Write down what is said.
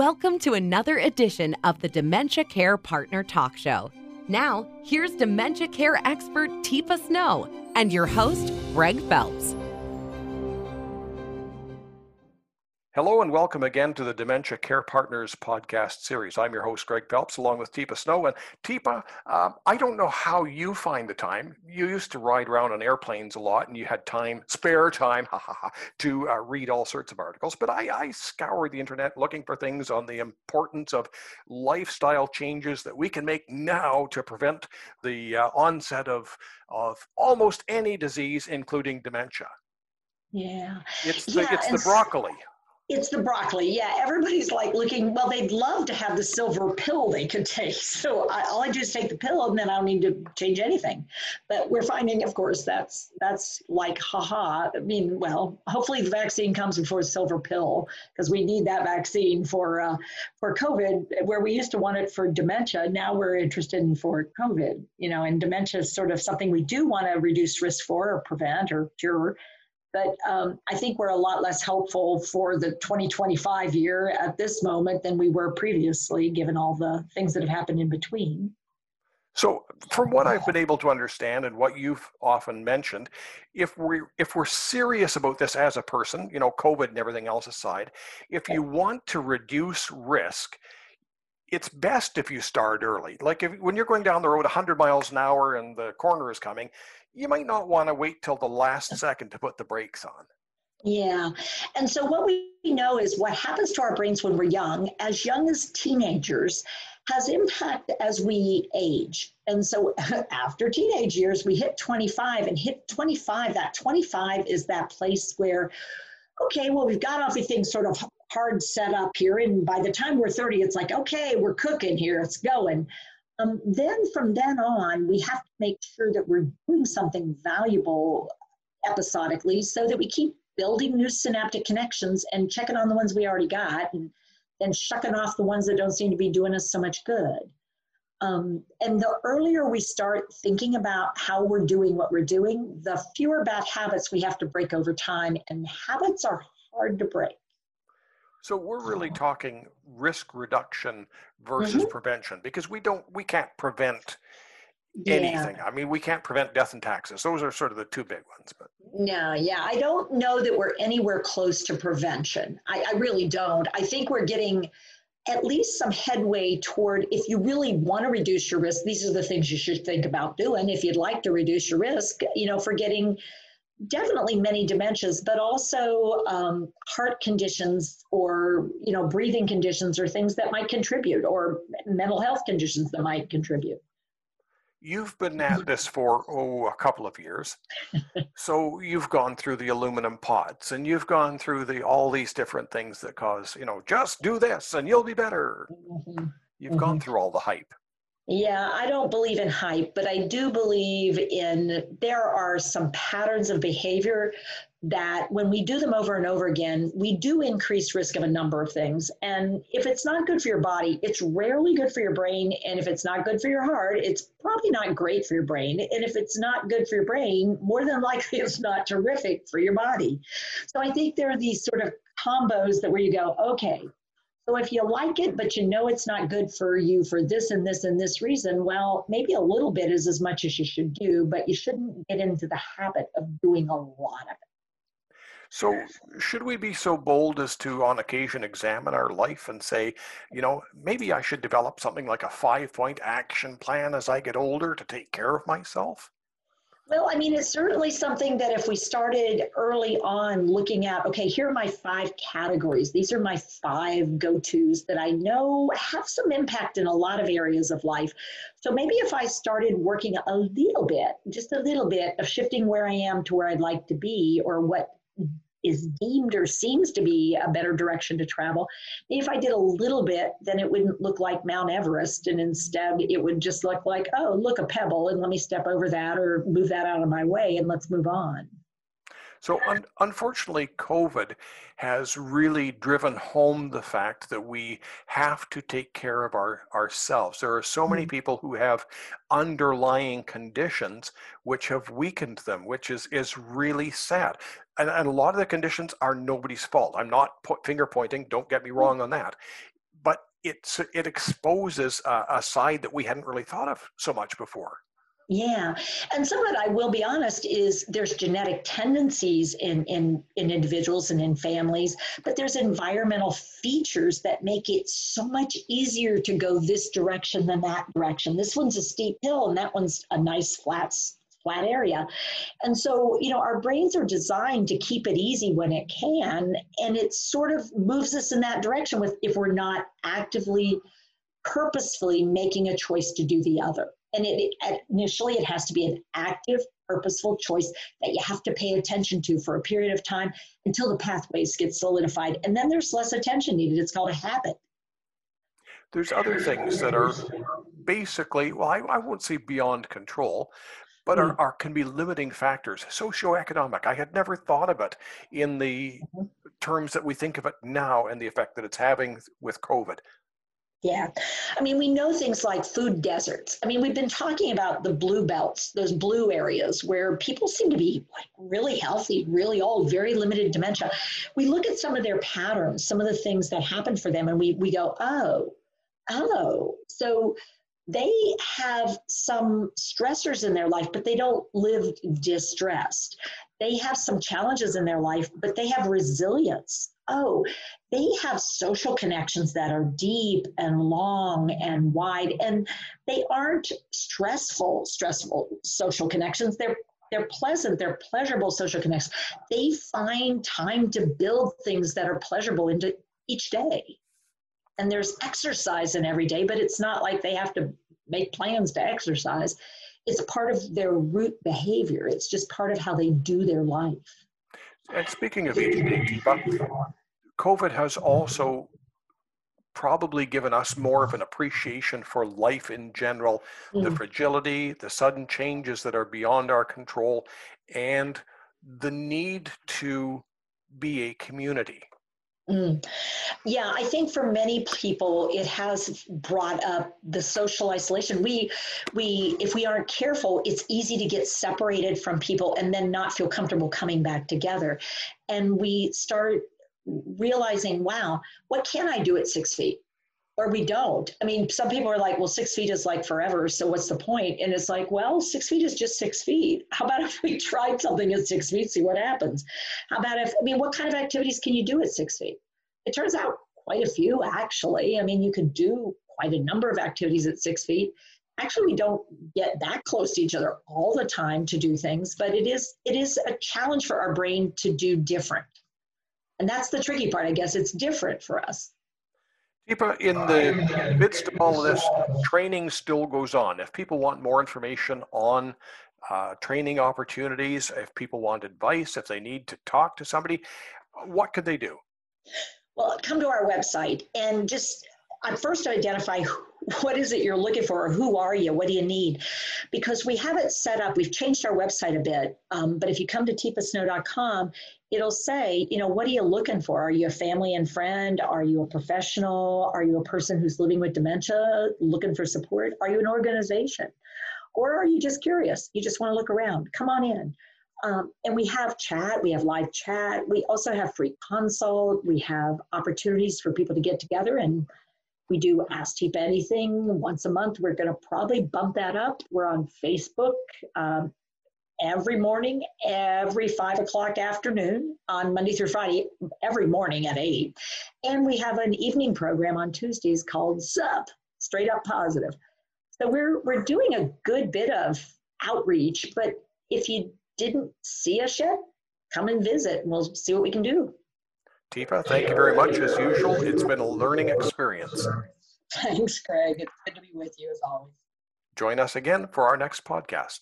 Welcome to another edition of the Dementia Care Partner Talk Show. Now, here's dementia care expert Teepa Snow and your host, Greg Phelps. Hello and welcome again to the Dementia Care Partners podcast series. I'm your host, Greg Phelps, along with Teepa Snow. And Teepa, um, I don't know how you find the time. You used to ride around on airplanes a lot and you had time, spare time, ha ha ha, to uh, read all sorts of articles. But I, I scour the internet looking for things on the importance of lifestyle changes that we can make now to prevent the uh, onset of, of almost any disease, including dementia. Yeah. It's the, yeah, it's the broccoli. It's the broccoli. Yeah, everybody's like looking. Well, they'd love to have the silver pill they could take. So I, all I do is take the pill, and then I don't need to change anything. But we're finding, of course, that's that's like haha. I mean, well, hopefully the vaccine comes before the silver pill because we need that vaccine for uh, for COVID. Where we used to want it for dementia, now we're interested in for COVID. You know, and dementia is sort of something we do want to reduce risk for or prevent or cure but um, I think we're a lot less helpful for the 2025 year at this moment than we were previously, given all the things that have happened in between. So, from what I've been able to understand and what you've often mentioned, if we if we're serious about this as a person, you know, COVID and everything else aside, if you want to reduce risk, it's best if you start early. Like if, when you're going down the road 100 miles an hour and the corner is coming, you might not want to wait till the last second to put the brakes on. Yeah. And so what we know is what happens to our brains when we're young, as young as teenagers, has impact as we age. And so after teenage years, we hit 25 and hit 25. That 25 is that place where, okay, well, we've got everything sort of hard set up here. And by the time we're 30, it's like, okay, we're cooking here, it's going. Um, then from then on, we have to make sure that we're doing something valuable episodically so that we keep building new synaptic connections and checking on the ones we already got and then shucking off the ones that don't seem to be doing us so much good. Um, and the earlier we start thinking about how we're doing what we're doing, the fewer bad habits we have to break over time. And habits are hard to break. So we're really talking risk reduction versus Mhm. prevention because we don't we can't prevent anything. I mean, we can't prevent death and taxes. Those are sort of the two big ones. But No, yeah, I don't know that we're anywhere close to prevention. I, I really don't. I think we're getting at least some headway toward if you really want to reduce your risk, these are the things you should think about doing if you'd like to reduce your risk, you know, for getting definitely many dementias, but also um, heart conditions or, you know, breathing conditions or things that might contribute or mental health conditions that might contribute. you've been at this for oh a couple of years. so you've gone through the aluminum pots and you've gone through the all these different things that cause, you know, just do this and you'll be better. Mhm. You've gone through all the hype. Yeah, I don't believe in hype, but I do believe in there are some patterns of behavior that when we do them over and over again, we do increase risk of a number of things. And if it's not good for your body, it's rarely good for your brain. And if it's not good for your heart, it's probably not great for your brain. And if it's not good for your brain, more than likely it's not terrific for your body. So I think there are these sort of combos that where you go, okay, so if you like it, but you know it's not good for you for this and this and this reason, well, maybe a little bit is as much as you should do, but you shouldn't get into the habit of doing a lot of it. So, should we be so bold as to, on occasion, examine our life and say, you know, maybe I should develop something like a five point action plan as I get older to take care of myself? Well, I mean, it's certainly something that if we started early on looking at, okay, here are my five categories. These are my five go tos that I know have some impact in a lot of areas of life. So maybe if I started working a little bit, just a little bit of shifting where I am to where I'd like to be or what is deemed or seems to be a better direction to travel. If I did a little bit, then it wouldn't look like Mount Everest, and instead it would just look like, oh, look, a pebble, and let me step over that or move that out of my way and let's move on. So, un- unfortunately, COVID has really driven home the fact that we have to take care of our, ourselves. There are so many mm-hmm. people who have underlying conditions which have weakened them, which is, is really sad. And, and a lot of the conditions are nobody's fault. I'm not po- finger pointing, don't get me mm. wrong on that. But it's it exposes a, a side that we hadn't really thought of so much before. Yeah, and some of it, I will be honest, is there's genetic tendencies in, in, in individuals and in families, but there's environmental features that make it so much easier to go this direction than that direction. This one's a steep hill, and that one's a nice flat flat area. And so, you know, our brains are designed to keep it easy when it can, and it sort of moves us in that direction with if we're not actively purposefully making a choice to do the other. And it, it, initially, it has to be an active, purposeful choice that you have to pay attention to for a period of time until the pathways get solidified. And then there's less attention needed. It's called a habit. There's other things that are basically, well, I, I won't say beyond control, but are, mm. are, can be limiting factors. Socioeconomic. I had never thought of it in the mm-hmm. terms that we think of it now and the effect that it's having with COVID. Yeah. I mean, we know things like food deserts. I mean, we've been talking about the blue belts, those blue areas where people seem to be like really healthy, really old, very limited dementia. We look at some of their patterns, some of the things that happen for them, and we, we go, oh, oh. So they have some stressors in their life, but they don't live distressed. They have some challenges in their life, but they have resilience oh, they have social connections that are deep and long and wide, and they aren't stressful, stressful social connections. They're they're pleasant, they're pleasurable social connections. They find time to build things that are pleasurable into each day. And there's exercise in every day, but it's not like they have to make plans to exercise. It's part of their root behavior. It's just part of how they do their life. And speaking of each day, COVID has also probably given us more of an appreciation for life in general, mm. the fragility, the sudden changes that are beyond our control, and the need to be a community. Mm. Yeah, I think for many people it has brought up the social isolation. We we if we aren't careful, it's easy to get separated from people and then not feel comfortable coming back together. And we start realizing, wow, what can I do at six feet? Or we don't. I mean, some people are like, well, six feet is like forever. So what's the point? And it's like, well, six feet is just six feet. How about if we tried something at six feet, see what happens? How about if, I mean, what kind of activities can you do at six feet? It turns out quite a few, actually. I mean, you could do quite a number of activities at six feet actually we don't get that close to each other all the time to do things but it is it is a challenge for our brain to do different and that's the tricky part, I guess. It's different for us. Teepa, in the midst of all of this, training still goes on. If people want more information on uh, training opportunities, if people want advice, if they need to talk to somebody, what could they do? Well, come to our website and just uh, first identify what is it you're looking for? Or who are you? What do you need? Because we have it set up we've changed our website a bit um, but if you come to teepasnow.com it'll say you know what are you looking for? Are you a family and friend? Are you a professional? Are you a person who's living with dementia looking for support? Are you an organization? Or are you just curious? You just want to look around? Come on in. Um, and we have chat, we have live chat. We also have free consult. We have opportunities for people to get together and we do Ask Teepa Anything once a month. We're going to probably bump that up. We're on Facebook um, every morning, every five o'clock afternoon on Monday through Friday, every morning at eight. And we have an evening program on Tuesdays called SUP, Straight Up Positive. So we're, we're doing a good bit of outreach, but if you didn't see us yet, come and visit and we'll see what we can do. Teepa, thank you very much as usual. It's been a learning experience. Thanks, Greg. It's good to be with you as always. Join us again for our next podcast.